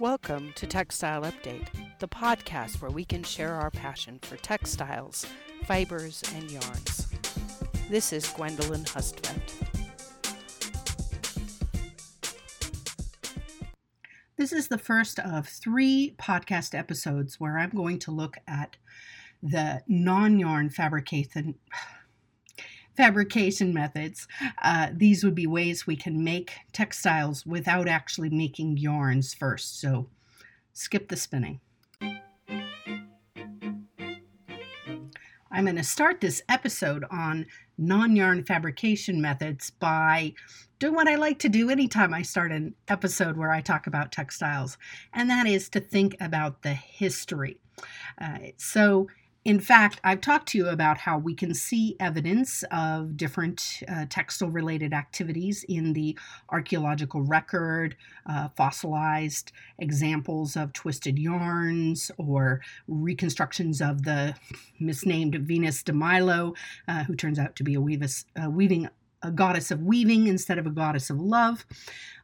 Welcome to Textile Update, the podcast where we can share our passion for textiles, fibers, and yarns. This is Gwendolyn Hustvedt. This is the first of three podcast episodes where I'm going to look at the non yarn fabrication fabrication methods. Uh, these would be ways we can make textiles without actually making yarns first. So skip the spinning. I'm going to start this episode on non yarn fabrication methods by doing what I like to do anytime I start an episode where I talk about textiles, and that is to think about the history. Uh, so, in fact, I've talked to you about how we can see evidence of different uh, textile related activities in the archaeological record, uh, fossilized examples of twisted yarns, or reconstructions of the misnamed Venus de Milo, uh, who turns out to be a, weavis, weaving, a goddess of weaving instead of a goddess of love.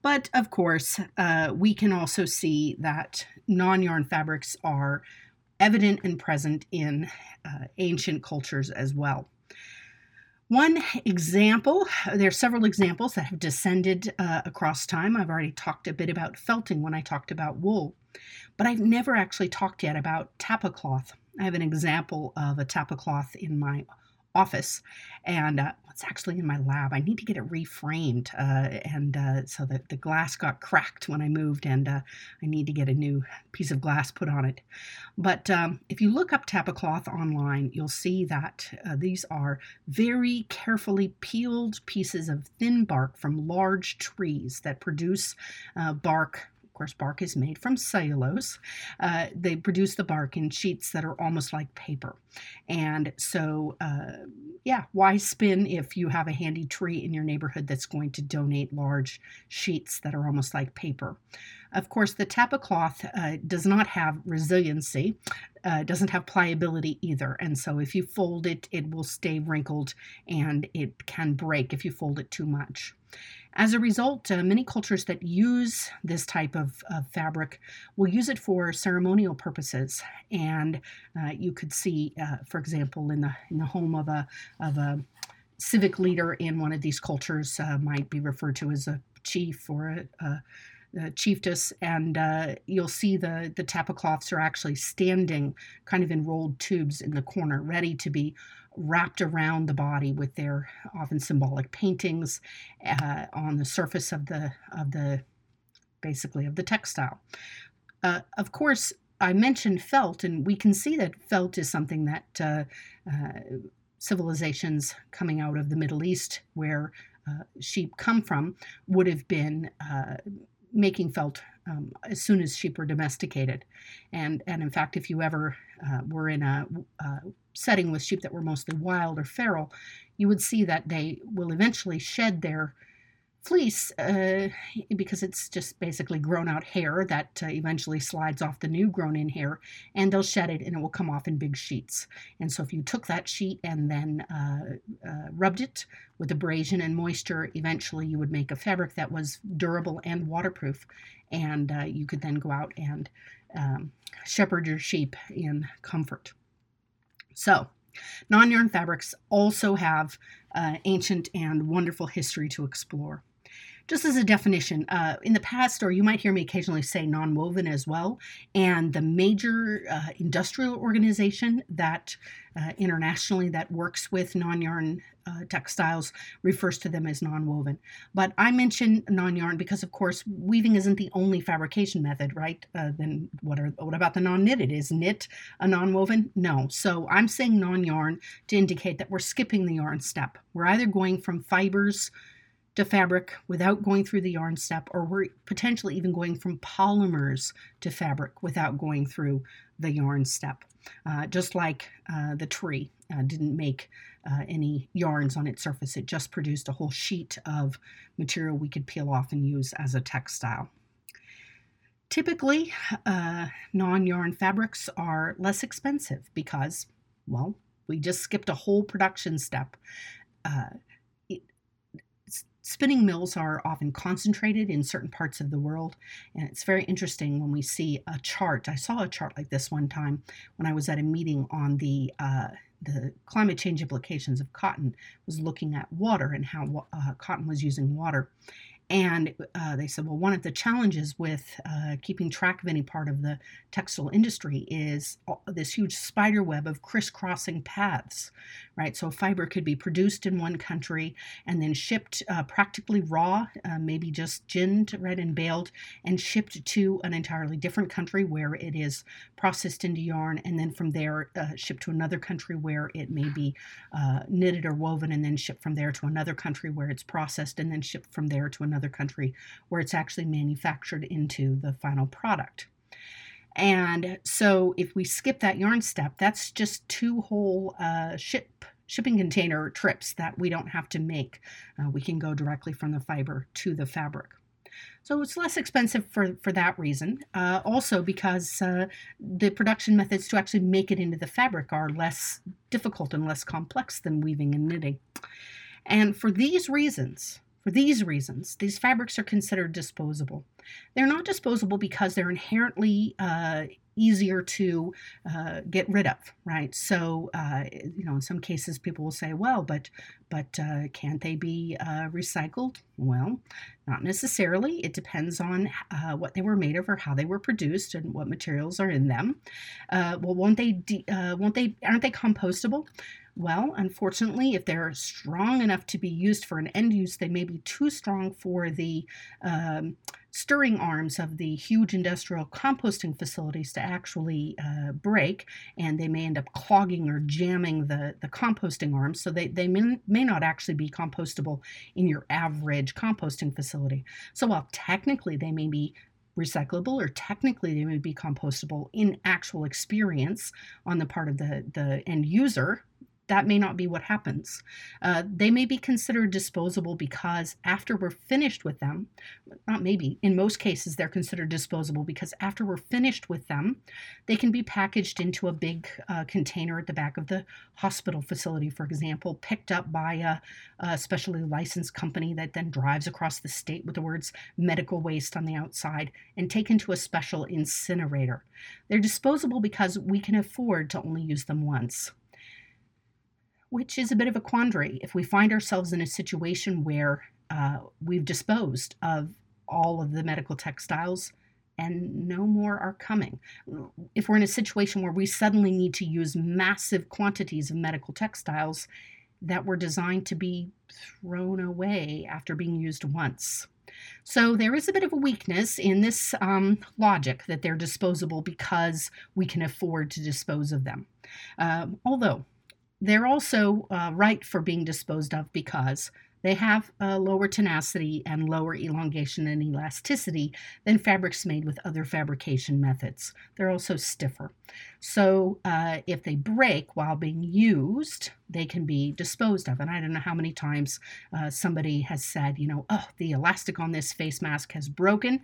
But of course, uh, we can also see that non yarn fabrics are evident and present in uh, ancient cultures as well. One example, there are several examples that have descended uh, across time. I've already talked a bit about felting when I talked about wool, but I've never actually talked yet about tapa cloth. I have an example of a tapa cloth in my office, and uh, it's actually in my lab. I need to get it reframed, uh, and uh, so that the glass got cracked when I moved, and uh, I need to get a new piece of glass put on it. But um, if you look up tapa cloth online, you'll see that uh, these are very carefully peeled pieces of thin bark from large trees that produce uh, bark of course, bark is made from cellulose. Uh, they produce the bark in sheets that are almost like paper. And so, uh, yeah, why spin if you have a handy tree in your neighborhood that's going to donate large sheets that are almost like paper? Of course, the tapa cloth uh, does not have resiliency, uh, doesn't have pliability either. And so if you fold it, it will stay wrinkled and it can break if you fold it too much. As a result, uh, many cultures that use this type of, of, fabric will use it for ceremonial purposes. And uh, you could see, uh, for example, in the in the home of a of a civic leader in one of these cultures uh, might be referred to as a chief or a, a chiefess, and uh, you'll see the the tapa cloths are actually standing kind of in rolled tubes in the corner, ready to be wrapped around the body with their often symbolic paintings uh, on the surface of the of the basically of the textile. Uh, of course, I mentioned felt, and we can see that felt is something that uh, uh, civilizations coming out of the Middle East, where uh, sheep come from, would have been making felt um, as soon as sheep were domesticated. And, and in fact, if you ever uh, were in a, uh, setting with sheep that were mostly wild or feral, you would see that they will eventually shed their fleece uh, because it's just basically grown out hair that uh, eventually slides off the new grown in hair and they'll shed it and it will come off in big sheets. And so if you took that sheet and then uh, uh rubbed it with abrasion and moisture eventually you would make a fabric that was durable and waterproof and uh, you could then go out and um, shepherd your sheep in comfort. So Non yarn fabrics also have uh, ancient and wonderful history to explore just as a definition, uh, in the past, or you might hear me occasionally say non woven as well, and the major uh, industrial organization that uh, internationally that works with non yarn uh, textiles refers to them as non woven. But I mention non yarn because, of course, weaving isn't the only fabrication method, right? Uh, then what, are, what about the non knitted? Is knit a non woven? No. So I'm saying non yarn to indicate that we're skipping the yarn step. We're either going from fibers to fabric without going through the yarn step, or we're potentially even going from polymers to fabric without going through the yarn step. Uh, just like uh, the tree uh, didn't make uh, any yarns on its surface, it just produced a whole sheet of material we could peel off and use as a textile. Typically, uh, non yarn fabrics are less expensive because, well, we just skipped a whole production step. Uh, spinning mills are often concentrated in certain parts of the world, and it's very interesting when we see a chart. I saw a chart like this one time when I was at a meeting on the uh, the climate change implications of cotton. Was looking at water and how uh, cotton was using water, and uh, they said, well, one of the challenges with uh, keeping track of any part of the textile industry is this huge spider web of crisscrossing paths, right? So fiber could be produced in one country and then shipped uh, practically raw, uh, maybe just ginned, right, and baled, and shipped to an entirely different country where it is processed into yarn, and then from there uh, shipped to another country where it may be uh, knitted or woven, and then shipped from there to another country where it's processed, and then shipped from there to another another country where it's actually manufactured into the final product. And so if we skip that yarn step, that's just two whole uh, ship shipping container trips that we don't have to make. Uh, we can go directly from the fiber to the fabric. So it's less expensive for, for that reason. Uh, also, because uh, the production methods to actually make it into the fabric are less difficult and less complex than weaving and knitting. And for these reasons, for these reasons, these fabrics are considered disposable. They're not disposable because they're inherently uh, easier to uh, get rid of, right? So, uh, you know, in some cases, people will say, "Well, but but uh, can't they be uh, recycled?" Well, not necessarily. It depends on uh, what they were made of or how they were produced and what materials are in them. Uh, well, won't they? De- won't they? Aren't they compostable? Well, unfortunately, if they're strong enough to be used for an end use, they may be too strong for the um, stirring arms of the huge industrial composting facilities to actually uh, break, and they may end up clogging or jamming the, the composting arms. So they, they may, may not actually be compostable in your average composting facility. So while technically they may be recyclable or technically they may be compostable in actual experience on the part of the, the end user that may not be what happens. Uh, they may be considered disposable because after we're finished with them, not maybe, in most cases, they're considered disposable because after we're finished with them, they can be packaged into a big uh, container at the back of the hospital facility, for example, picked up by a, a specially licensed company that then drives across the state with the words medical waste on the outside and taken to a special incinerator. They're disposable because we can afford to only use them once which is a bit of a quandary if we find ourselves in a situation where uh, we've disposed of all of the medical textiles and no more are coming. If we're in a situation where we suddenly need to use massive quantities of medical textiles that were designed to be thrown away after being used once. So there is a bit of a weakness in this um, logic that they're disposable because we can afford to dispose of them. Um, although they're also uh, right for being disposed of because they have lower tenacity and lower elongation and elasticity than fabrics made with other fabrication methods. They're also stiffer. So uh, if they break while being used, they can be disposed of. And I don't know how many times uh, somebody has said, you know, oh, the elastic on this face mask has broken.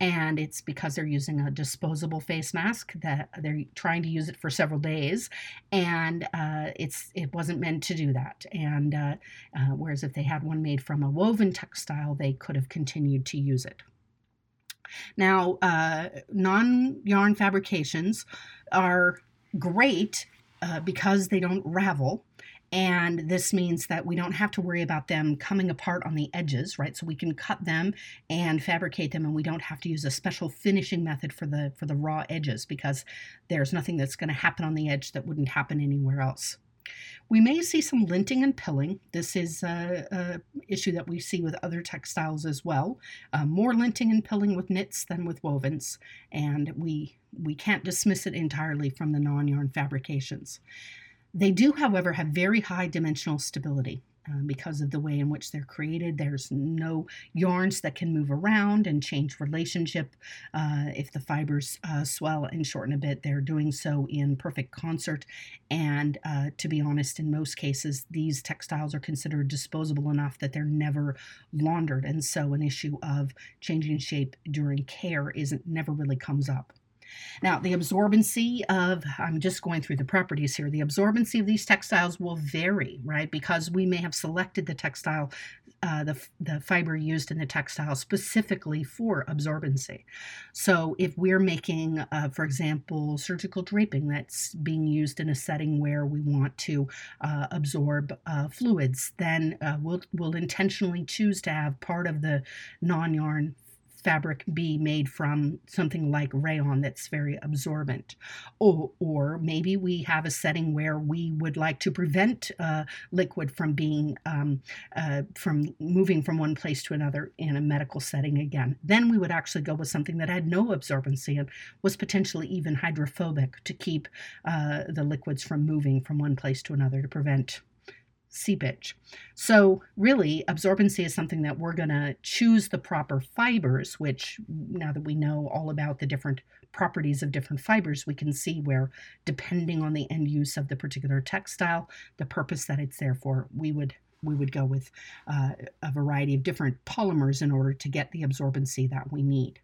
And it's because they're using a disposable face mask that they're trying to use it for several days, and uh, it's it wasn't meant to do that. And uh, uh, whereas if they had one made from a woven textile, they could have continued to use it. Now, uh, non yarn fabrications are great uh, because they don't ravel. And this means that we don't have to worry about them coming apart on the edges, right? So we can cut them and fabricate them, and we don't have to use a special finishing method for the for the raw edges because there's nothing that's going to happen on the edge that wouldn't happen anywhere else. We may see some linting and pilling. This is an issue that we see with other textiles as well. Uh, more linting and pilling with knits than with wovens, and we we can't dismiss it entirely from the non-yarn fabrications. They do, however, have very high dimensional stability. Um, because of the way in which they're created. There's no yarns that can move around and change relationship. Uh, if the fibers uh, swell and shorten a bit, they're doing so in perfect concert. And uh, to be honest, in most cases, these textiles are considered disposable enough that they're never laundered. And so an issue of changing shape during care isn't never really comes up. Now, the absorbency of, I'm just going through the properties here, the absorbency of these textiles will vary, right? Because we may have selected the textile uh, the, the fiber used in the textile specifically for absorbency. So, if we're making, uh, for example, surgical draping that's being used in a setting where we want to uh, absorb uh, fluids, then uh, we'll, we'll intentionally choose to have part of the non yarn fabric be made from something like rayon that's very absorbent. Or, or maybe we have a setting where we would like to prevent uh, liquid from being um, uh, from moving from one place to another in a medical setting again. Then we would actually go with something that had no absorbency and was potentially even hydrophobic to keep uh, the liquids from moving from one place to another to prevent seepage. So, really, absorbency is something that we're going to choose the proper fibers, which now that we know all about the different properties of different fibers, we can see where, depending on the end use of the particular textile, the purpose that it's there for, we would we would go with uh, a variety of different polymers in order to get the absorbency that we need.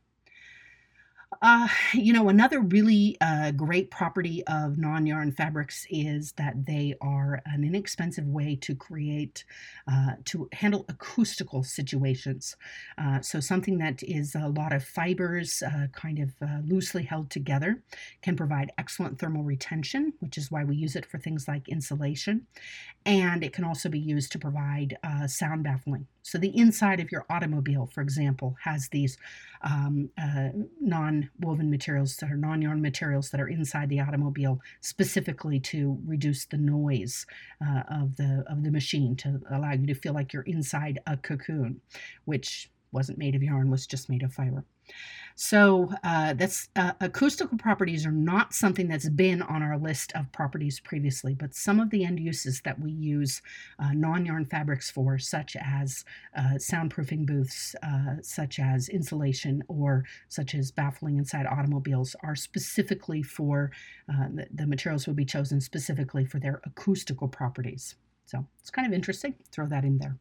Uh, you know, another really uh, great property of non yarn fabrics is that they are an inexpensive way to create, uh, to handle acoustical situations. Uh, so, something that is a lot of fibers uh, kind of uh, loosely held together can provide excellent thermal retention, which is why we use it for things like insulation. And it can also be used to provide sound baffling. So, the inside of your automobile, for example, has these um, non woven materials that are non yarn materials that are inside the automobile specifically to reduce the noise uh, of the of the machine to allow you to feel like you're inside a cocoon, which wasn't made of yarn, was just made of fiber. So uh, that's uh, acoustical properties are not something that's been on our list of properties previously, but some of the end uses that we use uh, non-yarn fabrics for, such as uh, soundproofing booths, uh, such as insulation, or such as baffling inside automobiles, are specifically for uh, the, the materials will be chosen specifically for their acoustical properties. So it's kind of interesting. Throw that in there.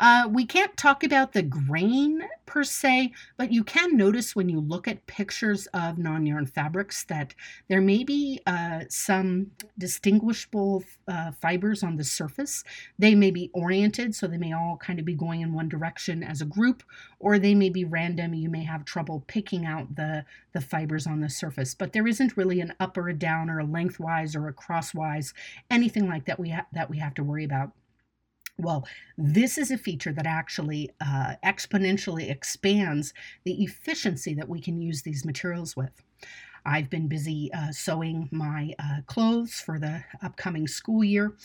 Uh, we can't talk about the grain per se, but you can notice when you look at pictures of non yarn fabrics that there may be uh, some distinguishable uh, fibers on the surface. They may be oriented, so they may all kind of be going in one direction as a group, or they may be random. You may have trouble picking out the, the fibers on the surface, but there isn't really an up or a down or a lengthwise or a crosswise, anything like that we, ha- that we have to worry about. Well, this is a feature that actually uh, exponentially expands the efficiency that we can use these materials with. I've been busy uh, sewing my uh, clothes for the upcoming school year.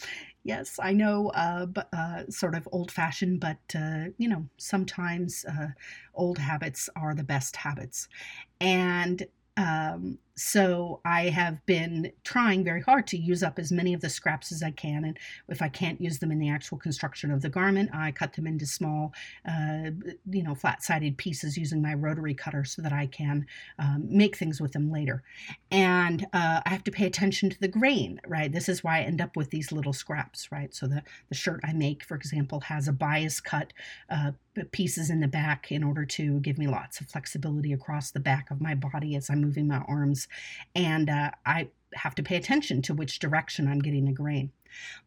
Yes, I know, uh, uh, sort of old fashioned, but uh, you know, sometimes old habits are the best habits. And um, so I have been trying very hard to use up as many of the scraps as I can. And if I can't use them in the actual construction of the garment, I cut them into small, uh, you know, flat-sided pieces using my rotary cutter so that I can um, make things with them later. And uh, I have to pay attention to the grain, right? This is why I end up with these little scraps, right? So the, the shirt I make, for example, has a bias cut uh, pieces in the back in order to give me lots of flexibility across the back of my body as I'm moving my arms. And uh, I have to pay attention to which direction I'm getting the grain.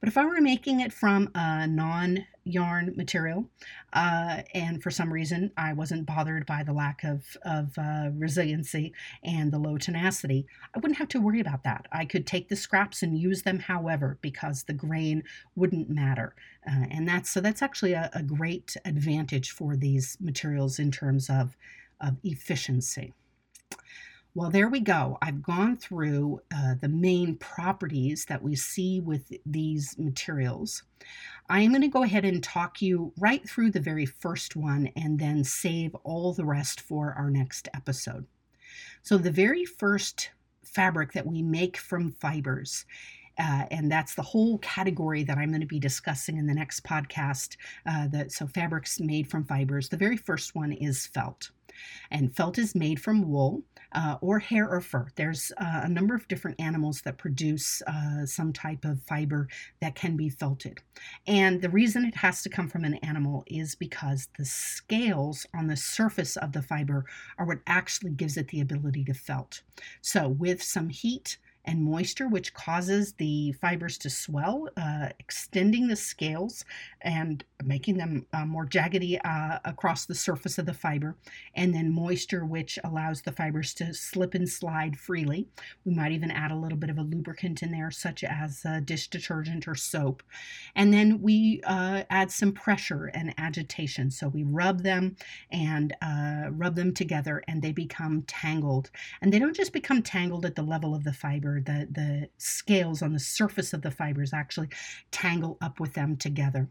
But if I were making it from a non yarn material, uh, and for some reason I wasn't bothered by the lack of, of uh, resiliency and the low tenacity, I wouldn't have to worry about that. I could take the scraps and use them however, because the grain wouldn't matter. Uh, and that's so that's actually a, a great advantage for these materials in terms of, of efficiency. Well, there we go. I've gone through uh, the main properties that we see with these materials. I am going to go ahead and talk you right through the very first one and then save all the rest for our next episode. So, the very first fabric that we make from fibers uh, and that's the whole category that I'm going to be discussing in the next podcast. Uh, so fabrics made from fibers. The very first one is felt, and felt is made from wool uh, or hair or fur. There's uh, a number of different animals that produce uh, some type of fiber that can be felted. And the reason it has to come from an animal is because the scales on the surface of the fiber are what actually gives it the ability to felt. So, with some heat, and moisture, which causes the fibers to swell, uh, extending the scales and making them uh, more jaggedy uh, across the surface of the fiber, and then moisture, which allows the fibers to slip and slide freely. We might even add a little bit of a lubricant in there, such as dish detergent or soap. And then we uh, add some pressure and agitation. So we rub them and uh, rub them together, and they become tangled. And they don't just become tangled at the level of the fiber, the, the scales on the surface of the fibers actually tangle up with them together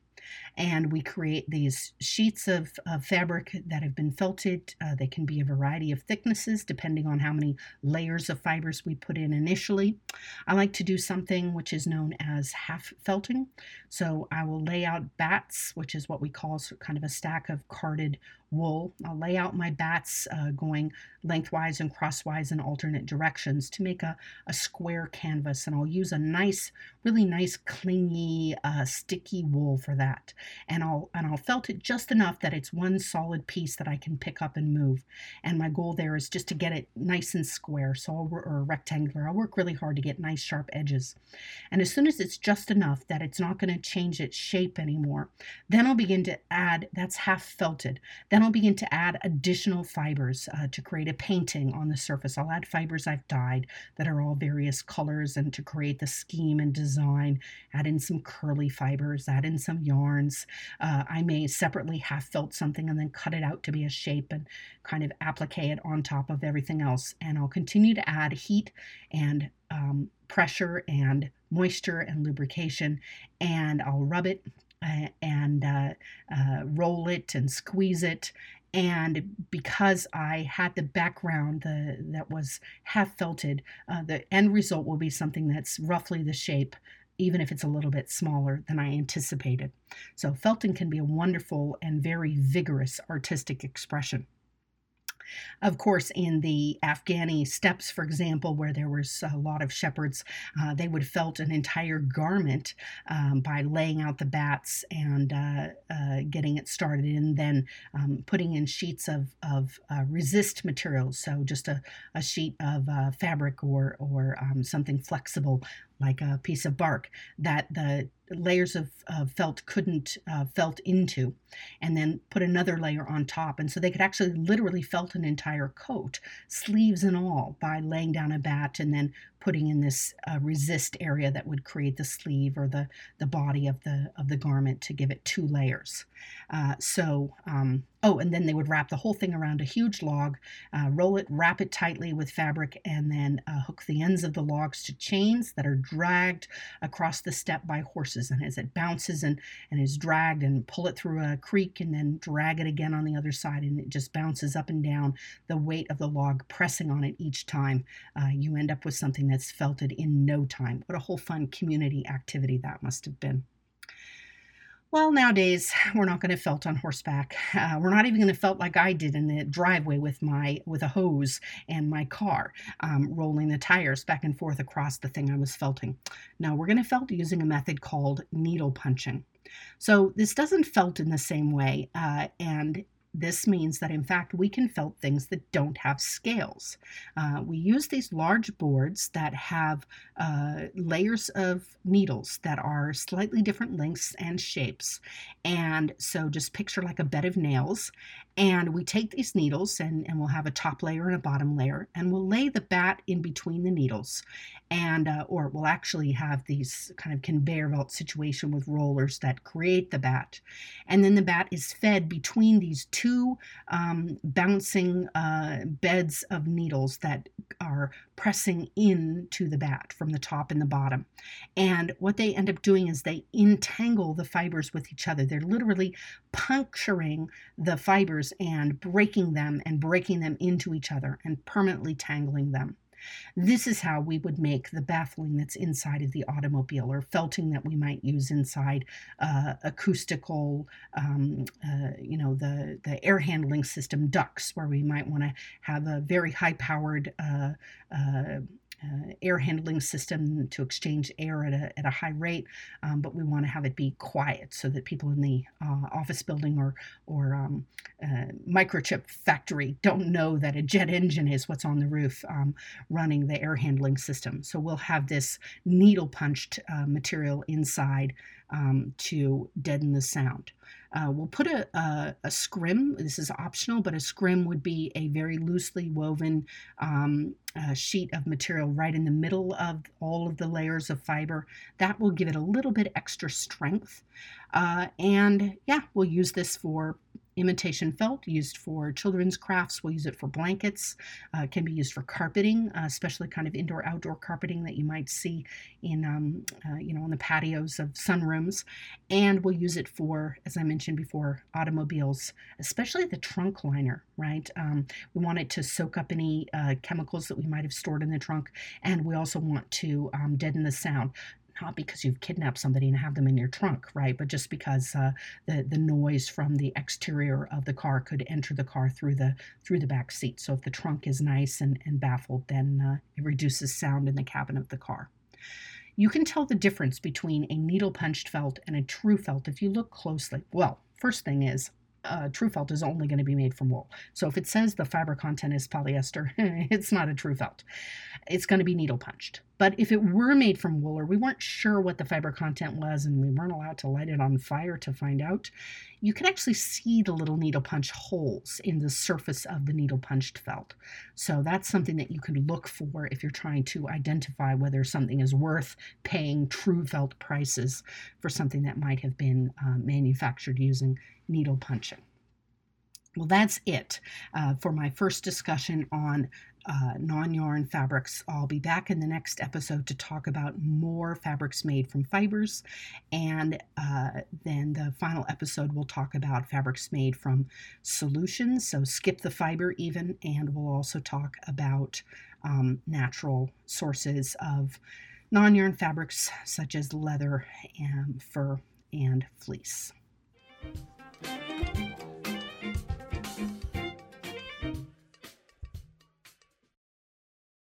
and we create these sheets of, of fabric that have been felted. Uh, they can be a variety of thicknesses depending on how many layers of fibers we put in initially. I like to do something which is known as half felting. So I will lay out bats, which is what we call kind of a stack of carded wool. I'll lay out my bats uh, going lengthwise and crosswise in alternate directions to make a, a square canvas. And I'll use a nice, really nice, clingy, uh, sticky wool for that. And I'll, and I'll felt it just enough that it's one solid piece that I can pick up and move. And my goal there is just to get it nice and square, so I'll, or rectangular. I'll work really hard to get nice sharp edges. And as soon as it's just enough that it's not going to change its shape anymore, then I'll begin to add, that's half felted. Then I'll begin to add additional fibers uh, to create a painting on the surface. I'll add fibers I've dyed that are all various colors and to create the scheme and design, add in some curly fibers, add in some yarns. Uh, I may separately half felt something and then cut it out to be a shape and kind of applique it on top of everything else. And I'll continue to add heat and um, pressure and moisture and lubrication, and I'll rub it uh, and uh, uh, roll it and squeeze it and because I had the background the, that was half felted, uh, the end result will be something that's roughly the shape, even if it's a little bit smaller than I anticipated. So felting can be a wonderful and very vigorous artistic expression. Of course, in the Afghani steppes, for example, where there was a lot of shepherds, uh, they would felt an entire garment um, by laying out the bats and uh, uh, getting it started, and then um, putting in sheets of, of uh, resist materials. So just a, a sheet of uh, fabric or, or um, something flexible like a piece of bark that the layers of, felt couldn't uh, felt into, and then put another layer on top. And so they could actually literally felt an entire coat, sleeves and all, by laying down a bat and then putting in this uh, resist area that would create the sleeve or the, the body of the of the garment to give it two layers. Uh, so um, oh, and then they would wrap the whole thing around a huge log, uh, roll it, wrap it tightly with fabric, and then uh, hook the ends of the logs to chains that are dragged across the steppe by horses. And as it bounces and and is dragged, and pull it through a creek, and then drag it again on the other side, and it just bounces up and down. The weight of the log pressing on it each time, uh, you end up with something that's felted in no time. What a whole fun community activity that must have been. Well, nowadays we're not going to felt on horseback. Uh, we're not even going to felt like I did in the driveway with my with a hose and my car, um, rolling the tires back and forth across the thing I was felting. No, we're going to felt using a method called needle punching. So this doesn't felt in the same way, uh, and this means that, in fact, we can felt things that don't have scales. Uh, we use these large boards that have uh, layers of needles that are slightly different lengths and shapes. And so just picture like a bed of nails. And we take these needles and, and we'll have a top layer and a bottom layer, and we'll lay the bat in between the needles. And, uh, or we'll actually have these kind of conveyor belt situation with rollers that create the bat. And then the bat is fed between these two um, bouncing uh, beds of needles that are pressing into the bat from the top and the bottom. And what they end up doing is they entangle the fibers with each other. They're literally puncturing the fibers and breaking them and breaking them into each other and permanently tangling them. This is how we would make the baffling that's inside of the automobile or felting that we might use inside uh, acoustical, um, uh, you know, the, the air handling system ducts, where we might want to have a very high powered uh, uh air handling system to exchange air at a, at a high rate, um, but we want to have it be quiet so that people in the uh, office building or, or um, uh, microchip factory don't know that a jet engine is what's on the roof um, running the air handling system. So we'll have this needle punched uh, material inside um, to deaden the sound. Uh, we'll put a, a, a, scrim, this is optional, but a scrim would be a very loosely woven um, uh, sheet of material right in the middle of all of the layers of fiber. That will give it a little bit extra strength. Uh, and yeah, we'll use this for imitation felt used for children's crafts. We'll use it for blankets. Uh, can be used for carpeting, uh, especially kind of indoor outdoor carpeting that you might see in um, uh, you know on the patios of sunrooms. And we'll use it for, as I mentioned before, automobiles, especially the trunk liner. Right. Um, we want it to soak up any uh, chemicals that we might have stored in the trunk, and we also want to um, deaden the sound not because you've kidnapped somebody and have them in your trunk, right? But just because uh, the the noise from the exterior of the car could enter the car through the through the back seat. So if the trunk is nice and, and baffled, then uh, it reduces sound in the cabin of the car. You can tell the difference between a needle punched felt and a true felt if you look closely. Well, first thing is uh, true felt is only going to be made from wool. So if it says the fiber content is polyester, it's not a true felt. It's going to be needle punched. But if it were made from wool or we weren't sure what the fiber content was and we weren't allowed to light it on fire to find out, you can actually see the little needle punch holes in the surface of the needle punched felt. So that's something that you can look for if you're trying to identify whether something is worth paying true felt prices for something that might have been uh, manufactured using needle punching. Well, that's it uh, for my first discussion on uh, non yarn fabrics. I'll be back in the next episode to talk about more fabrics made from fibers. And uh, then the final episode, we'll talk about fabrics made from solutions. So skip the fiber even. And we'll also talk about um, natural sources of non yarn fabrics such as leather and fur and fleece.